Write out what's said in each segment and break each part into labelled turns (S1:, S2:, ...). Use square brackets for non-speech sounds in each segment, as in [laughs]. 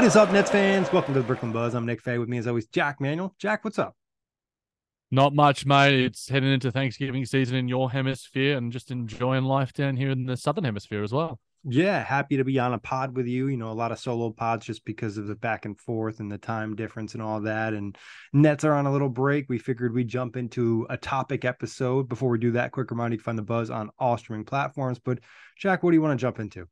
S1: What is up, Nets fans? Welcome to the Brooklyn Buzz. I'm Nick Fay. With me, as always, Jac Manuell. Jac, what's up?
S2: Not much, mate. It's heading into Thanksgiving season in your hemisphere and just enjoying life down here in the southern hemisphere as well.
S1: Yeah, happy to be on a pod with you. You know, a lot of solo pods just because of the back and forth and the time difference and all that. And Nets are on a little break. We figured we'd jump into a topic episode. Before we do that, quick reminder you can find the buzz on all streaming platforms. But Jac, what do you want to jump into?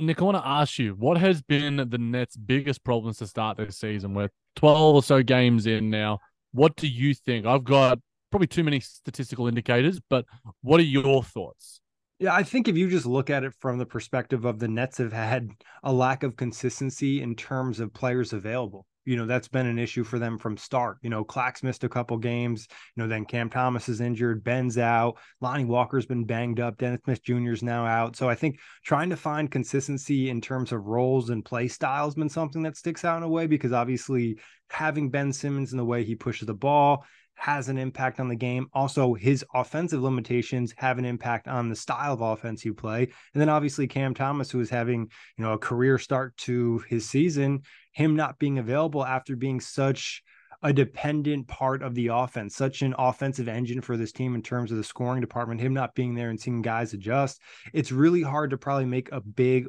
S2: Nick, I want to ask you, what has been the Nets' biggest problems to start this season? We're 12 or so games in now. What do you think? I've got probably too many statistical indicators, but what are your thoughts?
S1: Yeah, I think if you just look at it from the perspective of the Nets have had a lack of consistency in terms of players available you know that's been an issue for them from start. You know, Clax missed a couple games. You know, then Cam Thomas is injured, Ben's out, Lonnie Walker's been banged up, Dennis Smith Jr. is now out. So I think trying to find consistency in terms of roles and play styles been something that sticks out in a way because obviously having Ben Simmons in the way he pushes the ball has an impact on the game. Also, his offensive limitations have an impact on the style of offense you play. And then obviously Cam Thomas, who is having, you know, a career start to his season, him not being available after being such a dependent part of the offense, such an offensive engine for this team in terms of the scoring department, him not being there and seeing guys adjust. It's really hard to probably make a big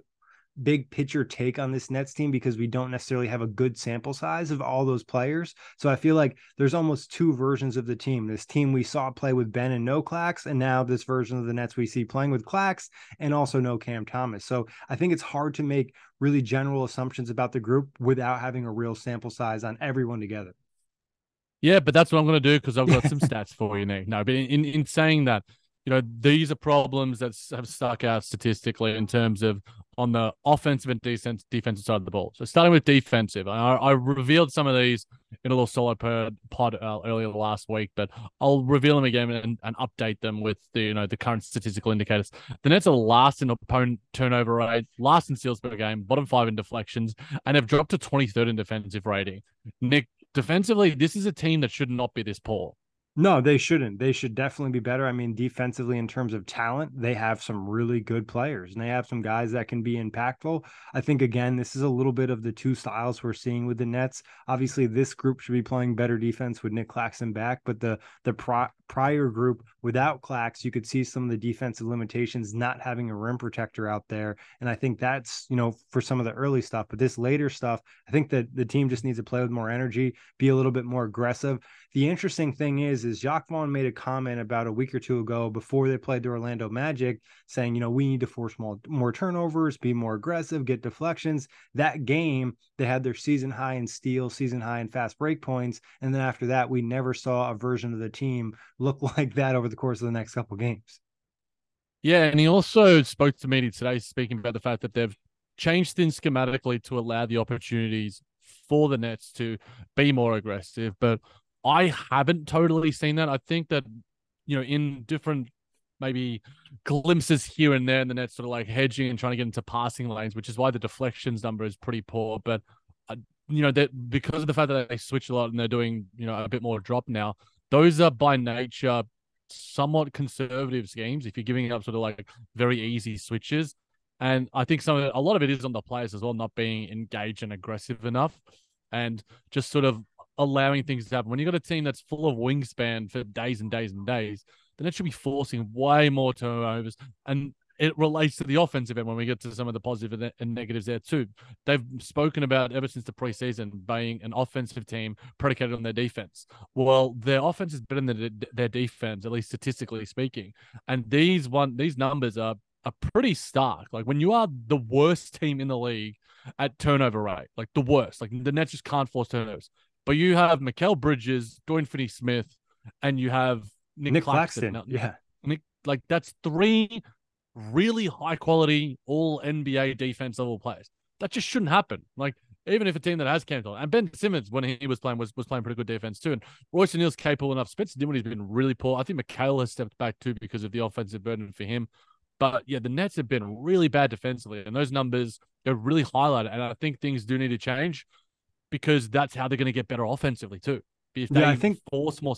S1: big picture take on this Nets team because we don't necessarily have a good sample size of all those players. So I feel like there's almost two versions of the team. This team we saw play with Ben and no Clax, and now this version of the Nets we see playing with Clax and also no Cam Thomas. So I think it's hard to make really general assumptions about the group without having a real sample size on everyone together.
S2: Yeah, but that's what I'm going to do because I've got some [laughs] stats for you, Nick. No, but in, in saying that, you know, these are problems that have stuck out statistically in terms of on the offensive and defense, defensive side of the ball. So starting with defensive, I, I revealed some of these in a little solo pod uh, earlier last week, but I'll reveal them again and, and, update them with the you know the current statistical indicators. The Nets are last in opponent turnover rate, last in steals per game, bottom five in deflections, and have dropped to 23rd in defensive rating. Nick, defensively, this is a team that should not be this poor.
S1: No, they shouldn't. They should definitely be better. I mean, defensively, in terms of talent, they have some really good players and they have some guys that can be impactful. I think, again, this is a little bit of the two styles we're seeing with the Nets. Obviously, this group should be playing better defense with Nick Claxton back, but the, the pro- prior group without Clax, you could see some of the defensive limitations, not having a rim protector out there. And I think that's, you know, for some of the early stuff. But this later stuff, I think that the team just needs to play with more energy, be a little bit more aggressive. The interesting thing is, is Jacque Vaughn made a comment about a week or two ago before they played the Orlando Magic, saying, you know, we need to force more, more turnovers, be more aggressive, get deflections. That game, they had their season high in steal, season high in fast break points, and then after that, we never saw a version of the team look [laughs] like that over the course of the next couple games.
S2: Yeah, and he also spoke to media today, speaking about the fact that they've changed things schematically to allow the opportunities for the Nets to be more aggressive. But I haven't totally seen that. I think that you know in different maybe glimpses here and there, in the net, sort of like hedging and trying to get into passing lanes, which is why the deflections number is pretty poor. But uh, you know that because of the fact that they switch a lot and they're doing you know a bit more drop now, those are by nature somewhat conservative schemes if you're giving up sort of like very easy switches. And I think some of it, a lot of it is on the players as well, not being engaged and aggressive enough, and just sort of allowing things to happen. When you've got a team that's full of wingspan for days and days and days, then it should be forcing way more turnovers. And it relates to the offensive end when we get to some of the positive and negatives there too. They've spoken about ever since the preseason being an offensive team predicated on their defense. Well, their offense is better than their defense, at least statistically speaking. And these one these numbers are are pretty stark. Like when you are the worst team in the league at turnover rate, like the worst, like the Nets just can't force turnovers. But you have Mikal Bridges, Dorian Finney Smith, and you have Nick,
S1: Nick
S2: Claxton.
S1: Claxton. Yeah.
S2: Nick, like that's three really high quality, all NBA defense level players. That just shouldn't happen. Like even if a team that has Cam and Ben Simmons when he was playing was, was playing pretty good defense too, and Royce O'Neale's capable enough. Spencer Dinwiddie's been really poor. I think Mikal has stepped back too because of the offensive burden for him. But yeah, the Nets have been really bad defensively, and those numbers are really highlighted. And I think things do need to change because that's how they're going to get better offensively too. If they
S1: Yeah, I think-
S2: force more,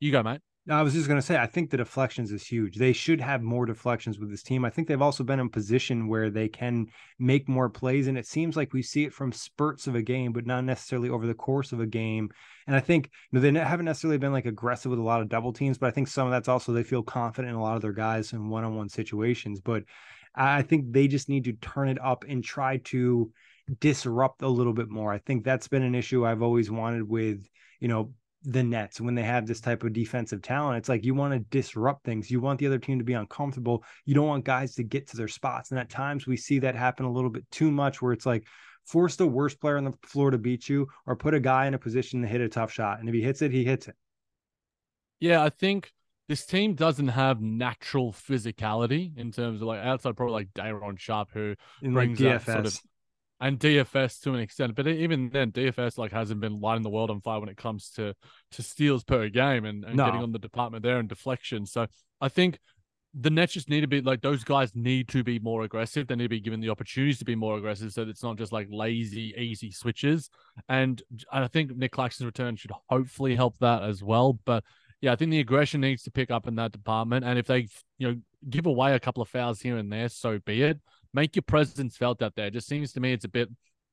S2: you go, mate.
S1: I was just going to say, I think the deflections is huge. They should have more deflections with this team. I think they've also been in position where they can make more plays. And it seems like we see it from spurts of a game, but not necessarily over the course of a game. And I think you know, they haven't necessarily been like aggressive with a lot of double teams, but I think some of that's also they feel confident in a lot of their guys in one on one situations. But I think they just need to turn it up and try to disrupt a little bit more. I think that's been an issue I've always wanted with, you know, the Nets when they have this type of defensive talent. It's like you want to disrupt things. You want the other team to be uncomfortable. You don't want guys to get to their spots. And at times we see that happen a little bit too much where it's like force the worst player on the floor to beat you or put a guy in a position to hit a tough shot. And if he hits it, he hits it.
S2: Yeah, I think this team doesn't have natural physicality in terms of like outside probably like Day'Ron Sharpe who
S1: In like
S2: Brings that
S1: DFS.
S2: sort of- and DFS to an extent, but even then DFS like hasn't been lighting the world on fire when it comes to to steals per game and, and getting on the department there and deflection. So I think the Nets just need to be like those guys need to be more aggressive. They need to be given the opportunities to be more aggressive so that it's not just like lazy, easy switches. And I think Nick Claxton's return should hopefully help that as well. But yeah, I think the aggression needs to pick up in that department. And if they, you know, give away a couple of fouls here and there, so be it. Make your presence felt out there. It just seems to me it's a bit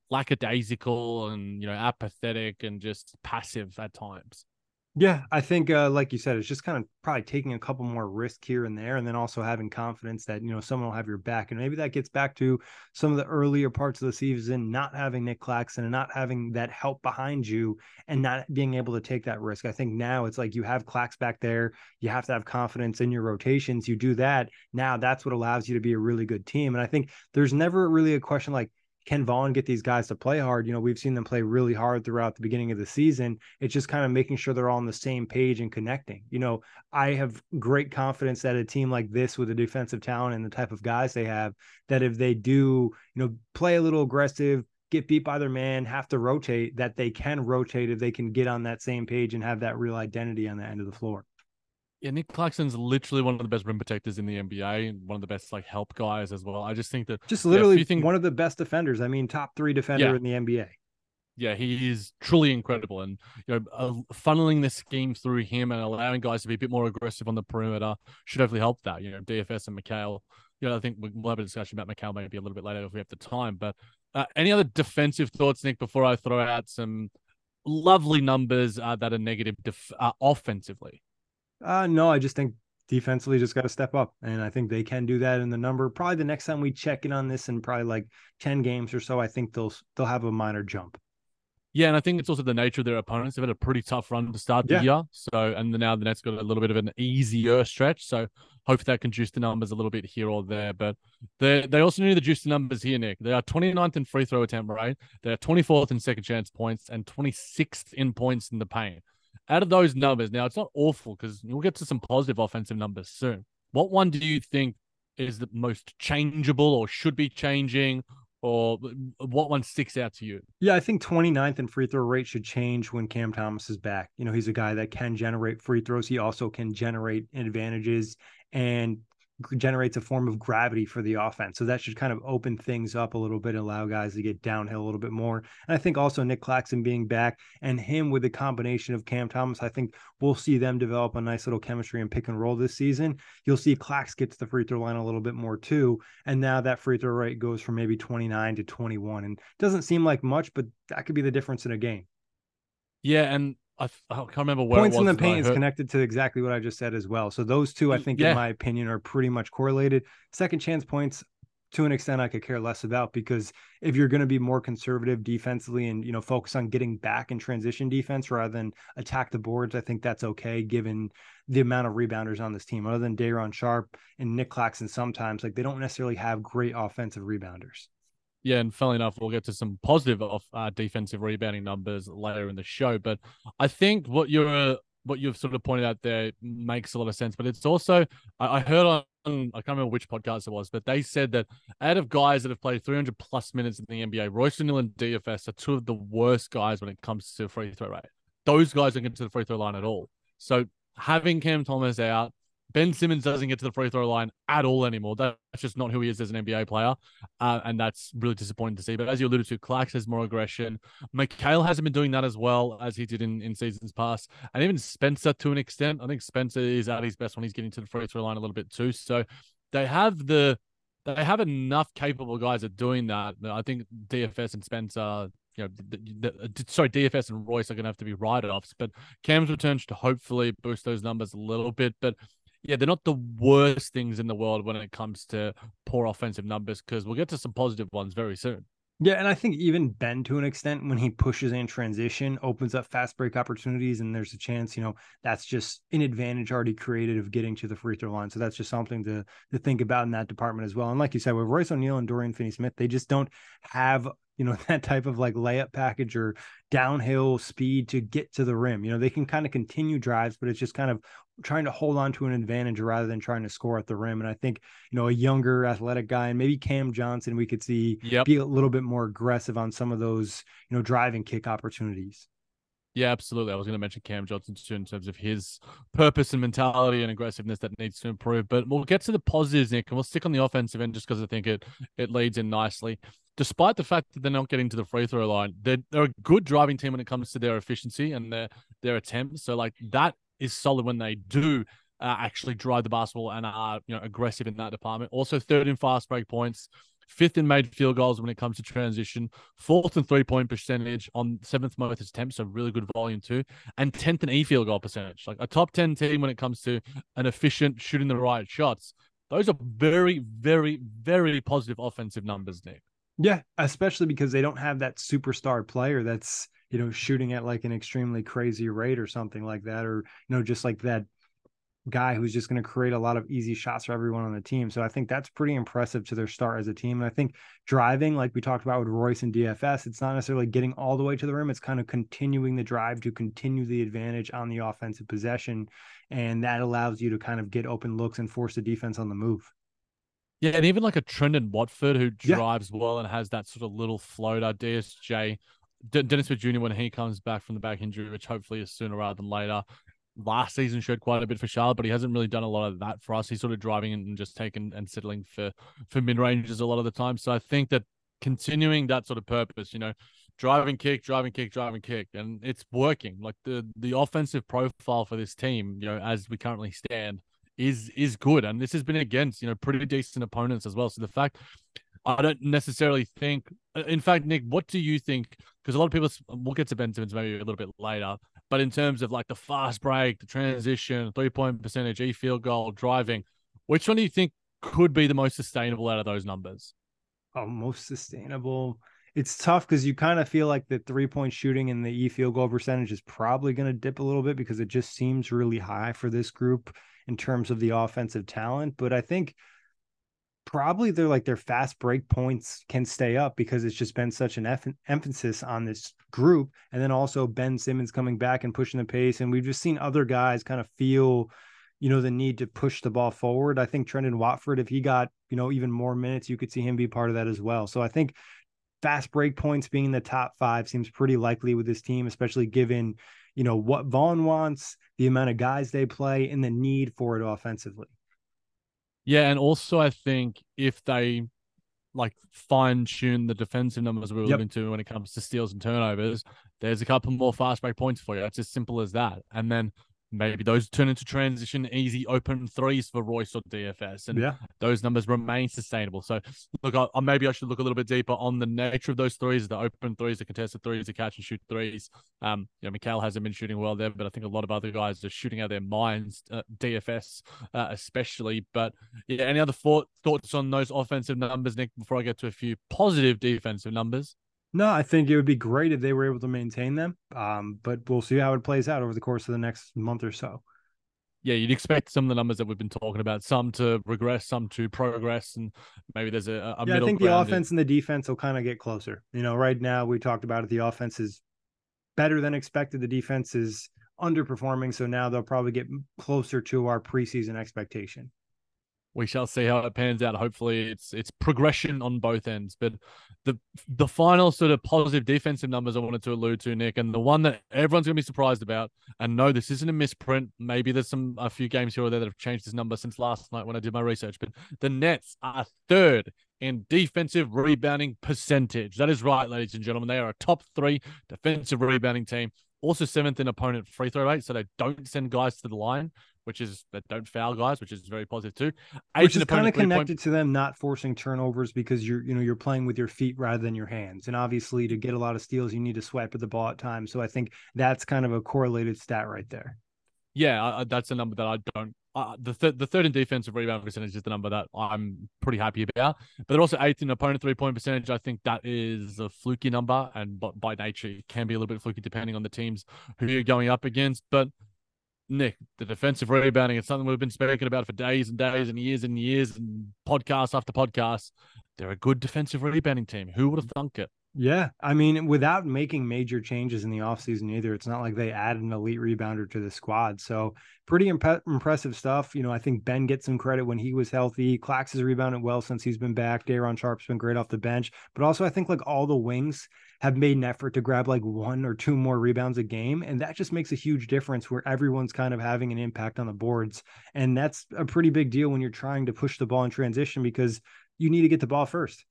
S2: lackadaisical and you know apathetic and just passive at times.
S1: Yeah, I think, uh, like you said, it's just kind of probably taking a couple more risk here and there, and then also having confidence that you know someone will have your back, and maybe that gets back to some of the earlier parts of the season, not having Nick Claxton and not having that help behind you, and not being able to take that risk. I think now it's like you have Clax back there, you have to have confidence in your rotations. You do that now, that's what allows you to be a really good team. And I think there's never really a question like can Vaughn get these guys to play hard? You know, we've seen them play really hard throughout the beginning of the season. It's just kind of making sure they're all on the same page and connecting. You know, I have great confidence that a team like this with the defensive talent and the type of guys they have, that if they do, you know, play a little aggressive, get beat by their man, have to rotate, that they can rotate if they can get on that same page and have that real identity on the end of the floor.
S2: Yeah, Nick Claxton's literally one of the best rim protectors in the NBA and one of the best like help guys as well. I just think that
S1: Just literally
S2: think-
S1: one of the best defenders. I mean, top three defender
S2: Yeah.
S1: in the NBA.
S2: yeah, he is truly incredible, and you know, uh, funneling the scheme through him and allowing guys to be a bit more aggressive on the perimeter should hopefully help that. You know, DFS and Mikal. You know, I think we- we'll have a discussion about Mikal maybe a little bit later if we have the time. But uh, any other defensive thoughts, Nick? Before I throw out some lovely numbers uh, that are negative def- uh, offensively.
S1: Uh, no, I just think defensively just got to step up. And I think they can do that in the number. Probably the next time we check in on this in probably like 10 games or so, I think they'll they'll have a minor jump.
S2: Yeah, and I think it's also the nature of their opponents. They've had a pretty tough run to start the
S1: Yeah.
S2: year. So, and now the Nets got a little bit of an easier stretch. So, hopefully that can juice the numbers a little bit here or there. But they they also need to juice the numbers here, Nick. They are 29th in free throw attempt rate. They're 24th in second chance points and 26th in points in the paint. Out of those numbers, now it's not awful because we'll get to some positive offensive numbers soon. What one do you think is the most changeable or should be changing? Or what one sticks out to you?
S1: Yeah, I think 29th and free throw rate should change when Cam Thomas is back. You know, he's a guy that can generate free throws. He also can generate advantages. And generates a form of gravity for the offense. So that should kind of open things up a little bit, allow guys to get downhill a little bit more. And I think also Nick Claxton being back and him with the combination of Cam Thomas, I think we'll see them develop a nice little chemistry and pick and roll this season. You'll see Clax get to the free throw line a little bit more too. And now that free throw rate goes from maybe 29 to 21 and doesn't seem like much, but that could be the difference in a game.
S2: Yeah, and I, I can't remember where
S1: points in the paint is connected to exactly what I just said as well. So those two, I mm, think, yeah. in my opinion, are pretty much correlated. Second chance points, to an extent, I could care less about because if you're going to be more conservative defensively and you know focus on getting back in transition defense rather than attack the boards, I think that's okay given the amount of rebounders on this team. Other than Day'Ron Sharpe and Nick Claxton, sometimes like they don't necessarily have great offensive rebounders.
S2: Yeah, and funnily enough, we'll get to some positive off uh, defensive rebounding numbers later in the show. But I think what you're what you've sort of pointed out there makes a lot of sense. But it's also I, I heard on I can't remember which podcast it was, but they said that out of guys that have played 300 plus minutes in the NBA, Royce O'Neale and DFS are two of the worst guys when it comes to free throw rate. Those guys don't get to the free throw line at all. So having Cam Thomas out, Ben Simmons doesn't get to the free throw line at all anymore. That's just not who he is as an NBA player. Uh, and that's really disappointing to see. But as you alluded to, Clark has more aggression. Mikal hasn't been doing that as well as he did in, in seasons past. And even Spencer to an extent. I think Spencer is at his best when he's getting to the free throw line a little bit too. So they have the they have enough capable guys at doing that. I think DFS and Spencer you know, the, the, sorry, DFS and Royce are going to have to be write offs, but Cam's return should hopefully boost those numbers a little bit. But yeah, they're not the worst things in the world when it comes to poor offensive numbers because we'll get to some positive ones very soon.
S1: Yeah, and I think even Ben, to an extent, when he pushes in transition, opens up fast break opportunities, and there's a chance, you know, that's just an advantage already created of getting to the free throw line. So that's just something to to think about in that department as well. And like you said, with Royce O'Neale and Dorian Finney-Smith, they just don't have you know [laughs] that type of like layup package or downhill speed to get to the rim you know they can kind of continue drives but it's just kind of trying to hold on to an advantage rather than trying to score at the rim and i think you know a younger athletic guy and maybe cam johnson we could see yep. be a little bit more aggressive on some of those you know driving kick opportunities
S2: yeah, absolutely. I was going to mention Cam Johnson too in terms of his purpose and mentality and aggressiveness that needs to improve. But we'll get to the positives, Nick, and we'll stick on the offensive end just because I think it it leads in nicely despite the fact that they're not getting to the free throw line, they're, they're a good driving team when it comes to their efficiency and their their attempts. So like that is solid when they do uh, actually drive the basketball and are you know aggressive in that department. Also third in fast break points, fifth in made field goals when it comes to transition, fourth in three point percentage on seventh most attempts, so really good volume too, and tenth in e field goal percentage. Like a top ten team when it comes to an efficient shooting the right shots. Those are very, very, very positive offensive numbers, Nick.
S1: Yeah, especially because they don't have that superstar player that's, you know, shooting at like an extremely crazy rate or something like that, or, you know, just like that guy who's just going to create a lot of easy shots for everyone on the team. So I think that's pretty impressive to their start as a team. And I think driving, like we talked about with Royce and DFS, it's not necessarily getting all the way to the rim. It's kind of continuing the drive to continue the advantage on the offensive possession. And that allows you to kind of get open looks and force the defense on the move.
S2: Yeah, and even like a Trendon Watford who drives yeah. well and has that sort of little floater. DSJ, D- Dennis Smith Jr. when he comes back from the back injury, which hopefully is sooner rather than later. Last season showed quite a bit for Charlotte, but he hasn't really done a lot of that for us. He's sort of driving and just taking and settling for for mid ranges a lot of the time. So I think that continuing that sort of purpose, you know, driving kick, driving kick, driving kick, and it's working. Like the the offensive profile for this team, you know, as we currently stand, is is good, and this has been against you know pretty decent opponents as well. So the fact I don't necessarily think, uh, in fact, Nick, what do you think? Because a lot of people, we'll get to Ben Simmons maybe a little bit later, but in terms of like the fast break, the transition, three point percentage, e field goal, driving, which one do you think could be the most sustainable out of those numbers?
S1: Oh, most sustainable. It's tough because you kind of feel like the three point shooting and the e field goal percentage is probably going to dip a little bit because it just seems really high for this group in terms of the offensive talent. But I think probably they're like their fast break points can stay up because it's just been such an eff- emphasis on this group. And then also Ben Simmons coming back and pushing the pace. And we've just seen other guys kind of feel, you know, the need to push the ball forward. I think Trendon Watford, if he got, you know, even more minutes, you could see him be part of that as well. So I think fast break points being in the top five seems pretty likely with this team, especially given, you know, what Vaughn wants, the amount of guys they play, and the need for it offensively.
S2: Yeah, and also I think if they like fine tune the defensive numbers we are
S1: Yep.
S2: looking to when it comes to steals and turnovers, there's a couple more fast break points for you. It's as simple as that. And then maybe those turn into transition easy open threes for Royce or DFS. And
S1: Yeah.
S2: those numbers remain sustainable. So look, I, I- maybe I should look a little bit deeper on the nature of those threes, the open threes, the contested threes, the catch and shoot threes. Um, you know, Mikal hasn't been shooting well there, but I think a lot of other guys are shooting out of their minds, uh, DFS uh, especially. But yeah, any other thought, thoughts on those offensive numbers, Nick? Before I get to a few positive defensive numbers.
S1: No, I think it would be great if they were able to maintain them. Um, but we'll see how it plays out over the course of the next month or so.
S2: Yeah, you'd expect some of the numbers that we've been talking about, some to regress, some to progress, and maybe there's a, a
S1: yeah, I think the offense and the defense will kind of get closer. You know, right now we talked about it. The offense is better than expected. The defense is underperforming, so now they'll probably get closer to our preseason expectation.
S2: We shall see how it pans out. Hopefully, it's it's progression on both ends. But the the final sort of positive defensive numbers I wanted to allude to, Nick, and the one that everyone's going to be surprised about. And no, this isn't a misprint. Maybe there's some a few games here or there that have changed this number since last night when I did my research. But the Nets are third in defensive rebounding percentage. That is right, ladies and gentlemen. They are a top three defensive rebounding team. Also seventh in opponent free throw rate, so they don't send guys to the line, which is that don't foul guys, which is very positive too.
S1: Which is kind of connected to them not forcing turnovers because you're you know you're playing with your feet rather than your hands. And obviously to get a lot of steals, you need to swipe at the ball at times. So I think that's kind of a correlated stat right there.
S2: Yeah, I- I- that's a number that I don't. Uh, the th- the third in defensive rebound percentage is the number that I'm pretty happy about. But also eighth in opponent three point percentage. I think that is a fluky number, and b- by nature it can be a little bit fluky depending on the teams who you're going up against. But Nick, the defensive rebounding is something we've been speaking about for days and days and years and years and podcast after podcast. They're a good defensive rebounding team. Who would have thunk it?
S1: Yeah. I mean, without making major changes in the offseason either, it's not like they added an elite rebounder to the squad. So pretty imp- impressive stuff. You know, I think Ben gets some credit when he was healthy. Clax has rebounded well since he's been back. Day'Ron Sharpe's been great off the bench. But also, I think like all the wings have made an effort to grab like one or two more rebounds a game. And that just makes a huge difference where everyone's kind of having an impact on the boards. And that's a pretty big deal when you're trying to push the ball in transition because you need to get the ball first.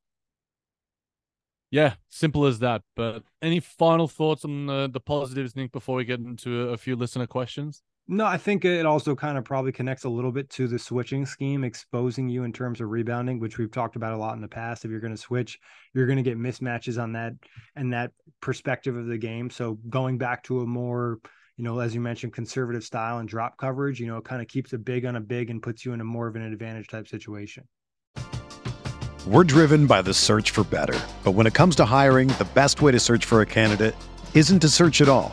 S2: Yeah, simple as that. But any final thoughts on the, the positives, Nick, before we get into a, a few listener questions?
S1: No, I think it also kind of probably connects a little bit to the switching scheme, exposing you in terms of rebounding, which we've talked about a lot in the past. If you're going to switch, you're going to get mismatches on that and that perspective of the game. So going back to a more, you know, as you mentioned, conservative style and drop coverage, you know, it kind of keeps a big on a big and puts you in a more of an advantage type situation.
S3: We're driven by the search for better. But when it comes to hiring, the best way to search for a candidate isn't to search at all.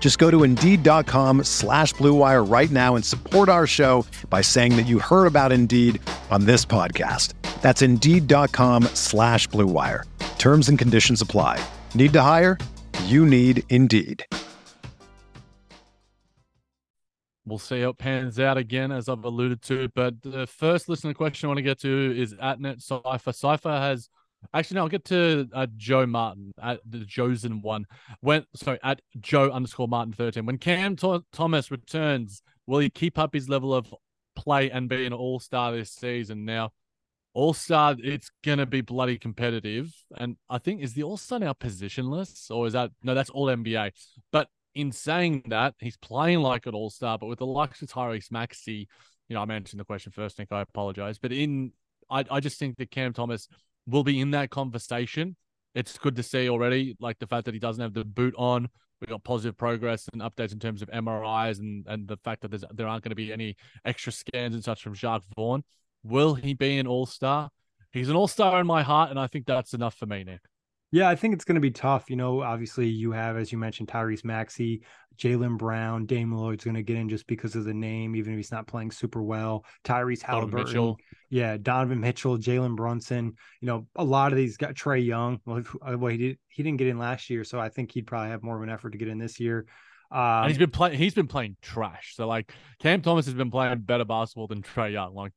S3: Just go to Indeed.com slash Blue Wire right now and support our show by saying that you heard about Indeed on this podcast. That's Indeed.com slash Blue Wire. Terms and conditions apply. Need to hire? You need Indeed.
S2: We'll see how it pans out again, as I've alluded to. But the first listener question I want to get to is at Net Cypher. Cypher has actually no, I'll get to uh, Joe Martin at the Josen one. When sorry, at Joe underscore Martin thirteen. When Cam Tho- Thomas returns, will he keep up his level of play and be an all star this season? Now, all star, it's gonna be bloody competitive. And I think is the all star now positionless, or is that no? That's all NBA. But in saying that, he's playing like an all star, but with the likes of Tyrese Maxey, you know, I mentioned the question first, Nick. I apologize, but in I, I just think that Cam Thomas will be in that conversation. It's good to see already, like the fact that he doesn't have the boot on. we got positive progress and updates in terms of MRIs and and the fact that there's, there aren't going to be any extra scans and such from Jacque Vaughn. Will he be an all star? He's an all star in my heart, and I think that's enough for me, Nick.
S1: Yeah, I think it's going to be tough. You know, obviously you have, as you mentioned, Tyrese Maxey, Jaylen Brown, Dame Lillard's going to get in just because of the name, even if he's not playing super well. Tyrese Halliburton, yeah, Donovan Mitchell, Jalen Brunson. You know, a lot of these got Trae Young. Well, well, he did he didn't get in last year, so I think he'd probably have more of an effort to get in this year.
S2: Um, and he's been playing. He's been playing trash. So like Cam Thomas has been playing better basketball than Trae Young. Like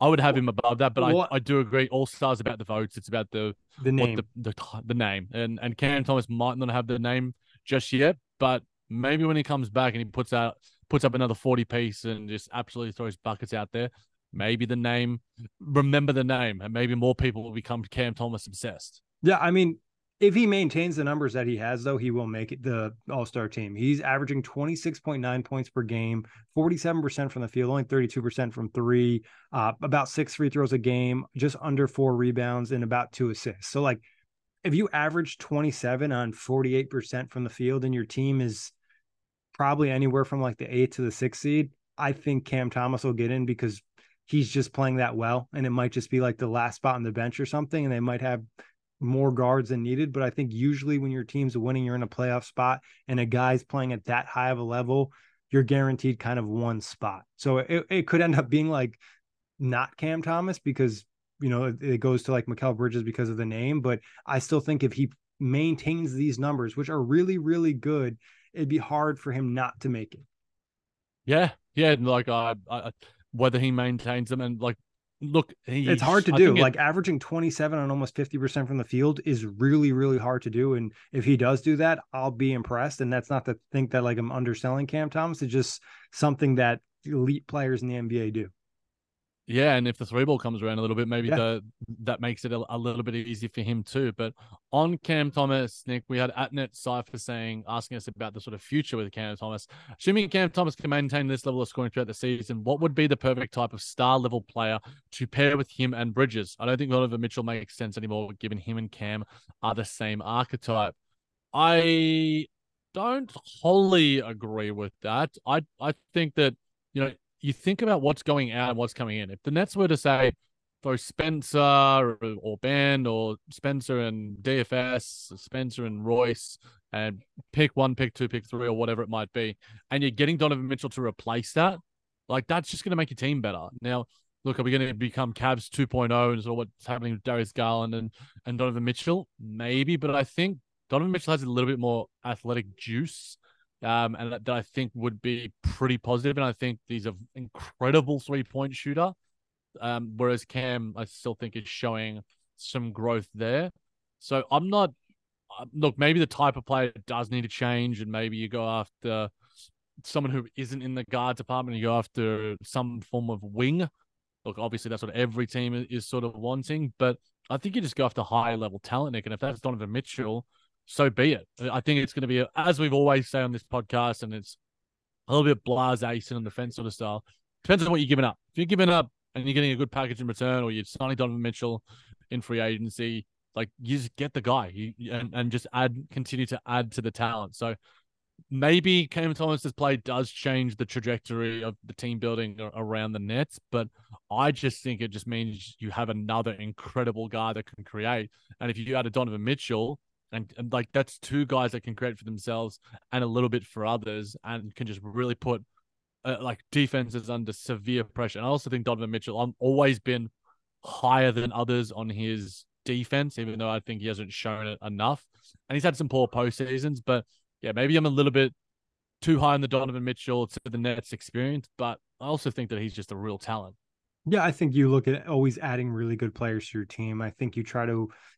S2: I would have him above that, but I, I do agree. All stars about the votes. It's about the
S1: the name,
S2: the, the, the name, and and Cam Thomas might not have the name just yet, but maybe when he comes back and he puts out puts up another forty piece and just absolutely throws buckets out there, maybe the name, remember the name, and maybe more people will become Cam Thomas obsessed.
S1: Yeah, I mean, if he maintains the numbers that he has, though, he will make it the All Star team. He's averaging 26.9 points per game, 47% from the field, only 32% from three, uh, about six free throws a game, just under four rebounds, and about two assists. So, like, if you average 27 on 48% from the field and your team is probably anywhere from like the eight to the six seed, I think Cam Thomas will get in because he's just playing that well. And it might just be like the last spot on the bench or something, and they might have more guards than needed. But I think usually when your team's winning, you're in a playoff spot and a guy's playing at that high of a level, you're guaranteed kind of one spot. So it, it could end up being like not Cam Thomas because, you know, it, it goes to like Mikal Bridges because of the name. But I still think if he maintains these numbers, which are really, really good, it'd be hard for him not to make it.
S2: Yeah. Yeah. Like, uh, I, whether he maintains them and like look, he,
S1: it's hard to do. Like it, averaging 27 on almost 50% from the field is really, really hard to do. And if he does do that, I'll be impressed. And that's not to think that like I'm underselling Cam Thomas. It's just something that elite players in the NBA do.
S2: Yeah, and if the three ball comes around a little bit, maybe yeah. the that makes it a, a, little bit easier for him too. But on Cam Thomas, Nick, we had Atnet Cipher saying asking us about the sort of future with Cam Thomas. Assuming Cam Thomas can maintain this level of scoring throughout the season, what would be the perfect type of star level player to pair with him and Bridges? I don't think Donovan Mitchell makes sense anymore, given him and Cam are the same archetype. I don't wholly agree with that. I I think that you know you think about what's going out and what's coming in. If the Nets were to say throw Spencer or, or Ben or Spencer and DFS, Spencer and Royce, and pick one, pick two, pick three, or whatever it might be, and you're getting Donovan Mitchell to replace that, like that's just going to make your team better. Now, look, are we going to become Cavs 2.0 and sort of what's happening with Darius Garland and, and Donovan Mitchell? Maybe, but I think Donovan Mitchell has a little bit more athletic juice um, and that, that, I think would be pretty positive. And I think he's an incredible three point shooter. Um, whereas Cam, I still think is showing some growth there. So I'm not. Uh, look, maybe the type of player does need to change, and maybe you go after someone who isn't in the guard department. You go after some form of wing. Look, obviously that's what every team is sort of wanting, but I think you just go after high level talent, Nick. And if that's Donovan Mitchell, so be it. I think it's going to be, as we've always say on this podcast, and it's a little bit blase and on the fence sort of style. Depends on what you're giving up. If you're giving up and you're getting a good package in return, or you're signing Donovan Mitchell in free agency, like you just get the guy and, and just add, continue to add to the talent. So maybe Cam Thomas's play does change the trajectory of the team building around the Nets, but I just think it just means you have another incredible guy that can create. And if you add a Donovan Mitchell, and, and like that's two guys that can create for themselves and a little bit for others and can just really put uh, like defenses under severe pressure. And I also think Donovan Mitchell, I'm always been higher than others on his defense, even though I think he hasn't shown it enough. And he's had some poor postseasons, but yeah, maybe I'm a little bit too high on the Donovan Mitchell to the Nets experience, but I also think that he's just a real talent.
S1: Yeah, I think you look at always adding really good players to your team. I think you try to,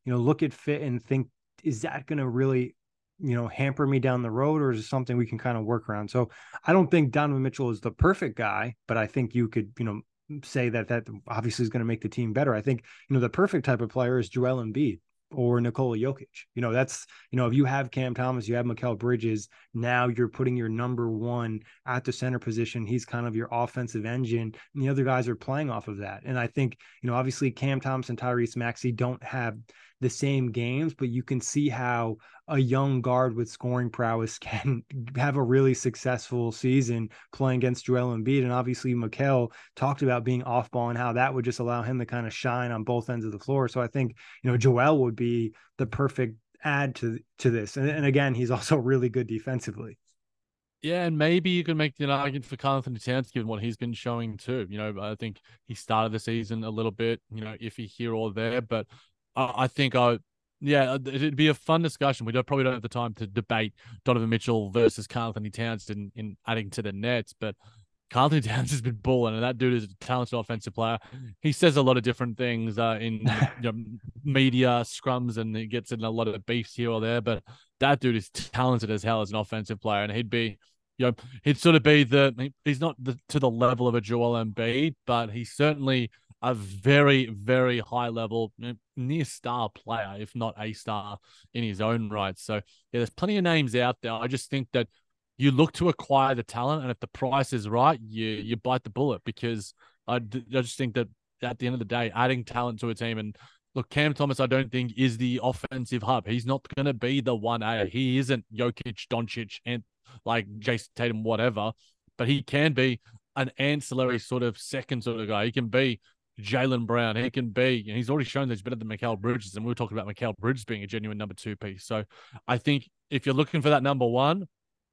S1: you know, look at fit and think is that going to really you know hamper me down the road or is it something we can kind of work around so i don't think donovan mitchell is the perfect guy but i think you could you know say that that obviously is going to make the team better i think you know the perfect type of player is joel embiid or Nikola Jokic. You know, that's, you know, if you have Cam Thomas, you have Mikal Bridges, now you're putting your number one at the center position. He's kind of your offensive engine. And the other guys are playing off of that. And I think, you know, obviously Cam Thomas and Tyrese Maxey don't have the same games, but you can see how a young guard with scoring prowess [laughs] can have a really successful season playing against Joel Embiid. And obviously, Mikal talked about being off ball and how that would just allow him to kind of shine on both ends of the floor. So I think, you know, Joel would be the perfect add to to this. And, and again, he's [laughs] also really good defensively.
S2: Yeah, and maybe you can make an argument for Karl-Anthony Towns given what he's been showing too. You know, I think he started the season a little bit, you know, iffy here or there, but I, I think I, yeah, it'd be a fun discussion. We don't probably don't have the time to debate Donovan Mitchell versus Karl-Anthony Towns in, in adding to the Nets, but Karl-Anthony Towns [laughs] has been balling, and that dude is a talented offensive player. He says a lot of different things uh, in [laughs] you know, media scrums, and he gets in a lot of beefs here or there. But that dude is talented as hell as an offensive player, and he'd be you know, he'd sort of be the he's not the, to the level of a Joel Embiid, but he's certainly a very, very high level, near star player, if not a star in his own right. So yeah, there's plenty of names out there. I just think that you look to acquire the talent, and if the price is right, you you bite the bullet because I, I just think that at the end of the day, adding talent to a team and look, Cam Thomas, I don't think is the offensive hub. He's not going to be the one A. He isn't Jokic, Doncic, and like Jayson Tatum, whatever, but he can be an ancillary sort of second sort of guy. He can be Jaylen Brown. He can be, and he's already shown that he's better than Mikal Bridges. And we were talking about Mikal Bridges being a genuine number two piece. So I think if you're looking for that number one,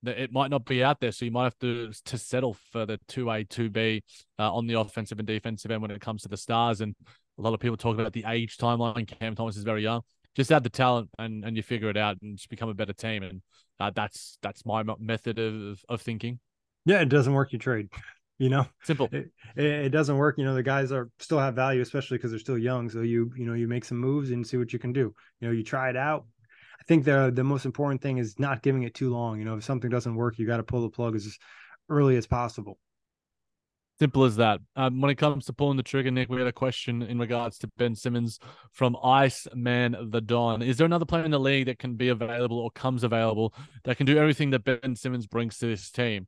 S2: it might not be out there. So you might have to to settle for the two A, two B uh, on the offensive and defensive end when it comes to the stars. And a lot of people talk about the age timeline. Cam Thomas is very young. Just add the talent and, and you figure it out and just become a better team. And uh, that's that's my method of of thinking.
S1: Yeah, it doesn't work. You trade. [laughs] You know,
S2: simple.
S1: It, it doesn't work. You know, the guys are still have value, especially because they're still young. So you you know you make some moves and see what you can do. You know, you try it out. I think the the most important thing is not giving it too long. You know, if something doesn't work, you got to pull the plug as early as possible.
S2: Simple as that. Um, when it comes to pulling the trigger, Nick, we had a question in regards to Ben Simmons from Ice Man the Don. Is there another player in the league that can be available or comes available that can do everything that Ben Simmons brings to this team?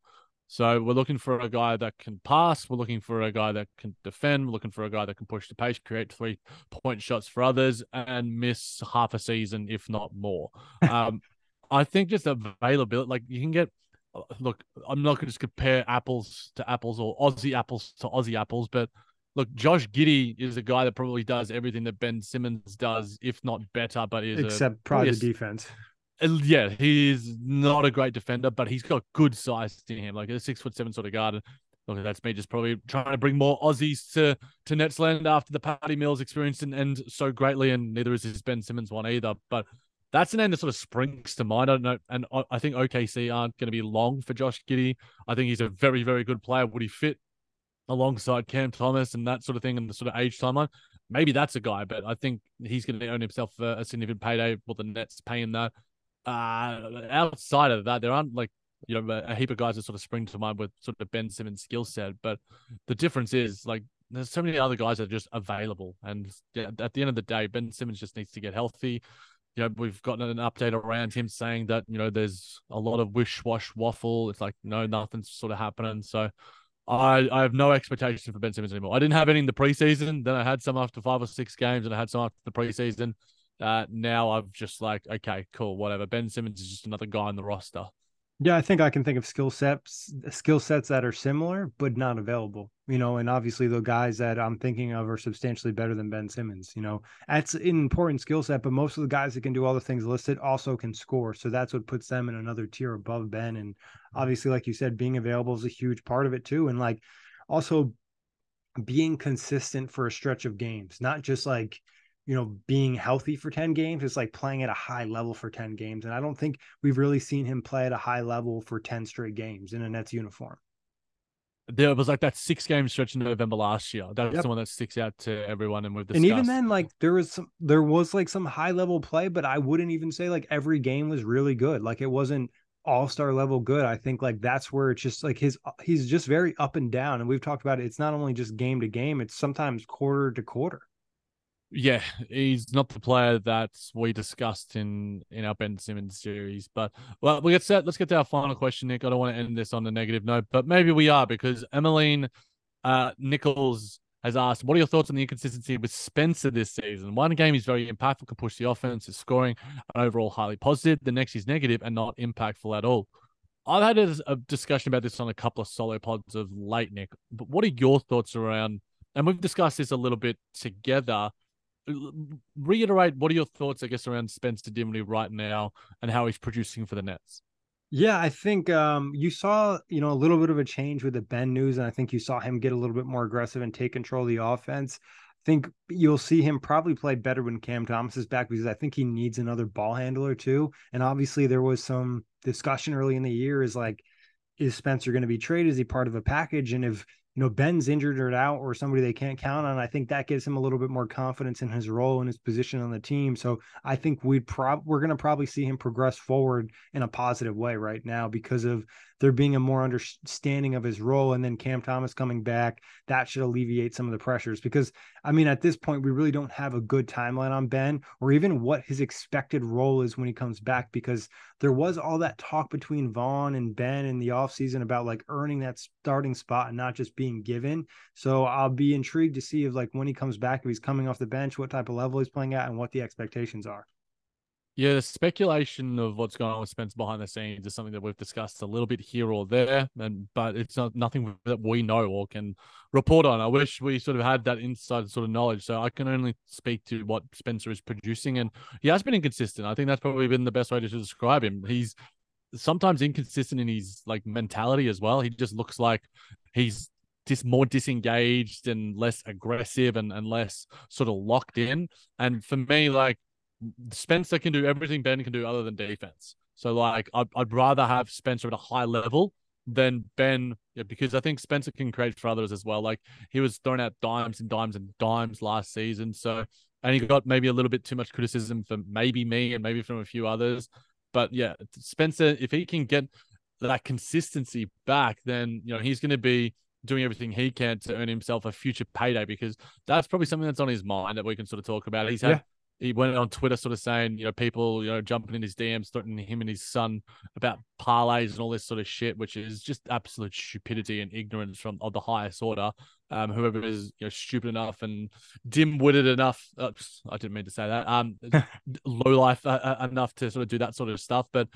S2: So we're looking for a guy that can pass. We're looking for a guy that can defend. We're looking for a guy that can push the pace, create three point shots for others, and miss half a season, if not more. Um, [laughs] I think just availability, like you can get look, I'm not going to just compare apples to apples or Aussie apples to Aussie apples, but look, Josh Giddey is a guy that probably does everything that Ben Simmons does, if not better, but is
S1: except a, probably the defense.
S2: Uh, yeah, he's not a great defender, but he's got good size in him, like a six foot seven sort of guard. Look, that's me just probably trying to bring more Aussies to to Netsland after the Patty Mills experience didn't end so greatly, and neither is this Ben Simmons one either. But that's the name that sort of springs to mind. I don't know, and I think OKC aren't going to be long for Josh Giddey. I think he's a very, very good player. Would he fit alongside Cam Thomas and that sort of thing, and the sort of age timeline? Maybe that's a guy, but I think he's going to earn himself a, significant payday. Well, the Nets paying that. Uh, outside of that, there aren't like you know a heap of guys that sort of spring to mind with sort of Ben Simmons' skill set, but the difference is like there's so many other guys that are just available. And at the end of the day, Ben Simmons just needs to get healthy you know, we've gotten an update around him saying that, you know, there's a lot of wish wash waffle. It's like, no, nothing's sort of happening. So I, I have no expectation for Ben Simmons anymore. I didn't have any in the preseason. Then I had some after five or six games and I had some after the preseason. Uh, now I've just like, okay, cool, whatever. Ben Simmons is just another guy on the roster.
S1: Yeah, I think I can think of skill sets skill sets that are similar but not available. You know, and obviously the guys that I'm thinking of are substantially better than Ben Simmons. You know, that's an important skill set, but most of the guys that can do all the things listed also can score. So that's what puts them in another tier above Ben. And obviously, like you said, being available is a huge part of it too. And like also being consistent for a stretch of games, not just like you know, being healthy for 10 games. It's like playing at a high level for 10 games. And I don't think we've really seen him play at a high level for 10 straight games in a Nets uniform.
S2: There was like that six game stretch in November last year. That's yep. the one that sticks out to everyone. And we've discussed.
S1: And even then, like there was some, there was like some high level play, but I wouldn't even say like every game was really good. Like it wasn't all star level good. I think like that's where it's just like his, he's just very up and down. And we've talked about it. It's not only just game to game, it's sometimes quarter to quarter
S2: yeah, he's not the player that we discussed in in our Ben Simmons series. But well, we get set. Let's get to our final question, Nick. I don't want to end this on a negative note, but maybe we are because Emmeline uh, Nichols has asked, What are your thoughts on the inconsistency with Spencer this season? One game he's very impactful, can push the offense, is scoring, and overall highly positive. The next he's negative and not impactful at all. I've had a, a discussion about this on a couple of solo pods of late, Nick. But what are your thoughts around? And we've discussed this a little bit together. Reiterate what are your thoughts, I guess, around Spencer Dinwiddie right now and how he's producing for the Nets?
S1: Yeah, I think um, you saw, you know, a little bit of a change with the Ben news, and I think you saw him get a little bit more aggressive and take control of the offense. I think you'll see him probably play better when Cam Thomas is back because I think he needs another ball handler too. And obviously, there was some discussion early in the year is like, is Spencer going to be traded? Is he part of a package? And if you know Ben's injured or out or somebody they can't count on, I think that gives him a little bit more confidence in his role and his position on the team. So I think we'd prob we're going to probably see him progress forward in a positive way right now because of there being a more understanding of his role and then Cam Thomas coming back, that should alleviate some of the pressures because I mean at this point we really don't have a good timeline on Ben or even what his expected role is when he comes back because there was all that talk between Vaughn and Ben in the offseason about like earning that starting spot and not just being given. So I'll be intrigued to see if like when he comes back if he's coming off the bench, what type of level he's playing at and what the expectations are.
S2: Yeah, the speculation of what's going on with Spence behind the scenes is something that we've discussed a little bit here or there, and but it's not nothing that we know or can report on. I wish we sort of had that inside sort of knowledge. So I can only speak to what Spencer is producing, and he has been inconsistent. I think that's probably been the best way to describe him. He's sometimes inconsistent in his like mentality as well. He just looks like he's just more disengaged and less aggressive and, and less sort of locked in. And for me, like Spencer can do everything Ben can do other than defense. So like I'd, I'd rather have Spencer at a high level than Ben yeah, because I think Spencer can create for others as well. Like he was throwing out dimes and dimes and dimes last season. So and he got maybe a little bit too much criticism from maybe me and maybe from a few others. But yeah, Spencer, if he can get that consistency back, then you know he's going to be doing everything he can to earn himself a future payday because that's probably something that's on his mind that we can sort of talk about. He's had yeah he went on Twitter sort of saying, you know, people, you know, jumping in his DMs, threatening him and his son about parlays and all this sort of shit, which is just absolute stupidity and ignorance from of the highest order. Um, whoever is you know stupid enough and dim-witted enough, uh, I didn't mean to say that, um, [laughs] low life uh, uh, enough to sort of do that sort of stuff. But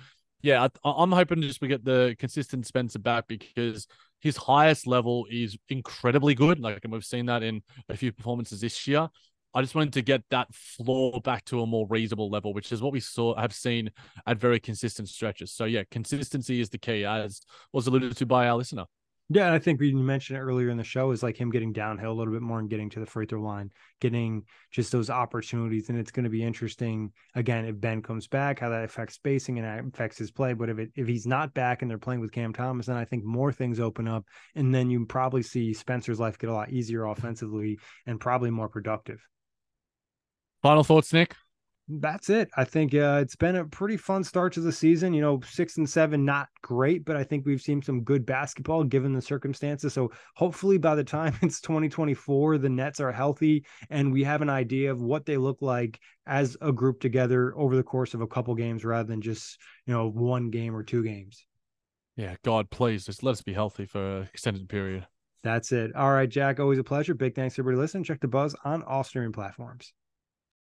S2: yeah, I, am hoping just we get the consistent Spencer back because his highest level is incredibly good. Like, and we've seen that in a few performances this year. I just wanted to get that floor back to a more reasonable level, which is what we saw have seen at very consistent stretches. So yeah, consistency is the key, as was alluded to by our listener.
S1: Yeah, I think we mentioned it earlier in the show is like him getting downhill a little bit more and getting to the free throw line, getting just those opportunities. And it's going to be interesting again if Ben comes back, how that affects spacing and affects his play. But if it if he's not back and they're playing with Cam Thomas, then I think more things open up, and then you probably see Spencer's life get a lot easier offensively and probably more productive.
S2: Final thoughts, Nick?
S1: That's it. I think uh, it's been a pretty fun start to the season. You know, six and seven, not great, but I think we've seen some good basketball given the circumstances. So hopefully by the time [laughs] it's 2024, the Nets are healthy and we have an idea of what they look like as a group together over the course of a couple games rather than just, you know, one game or two games.
S2: Yeah, God, please just let us be healthy for an extended period.
S1: That's it. All right, Jac, always a pleasure. Big thanks to everybody listening. Check the buzz on all streaming platforms.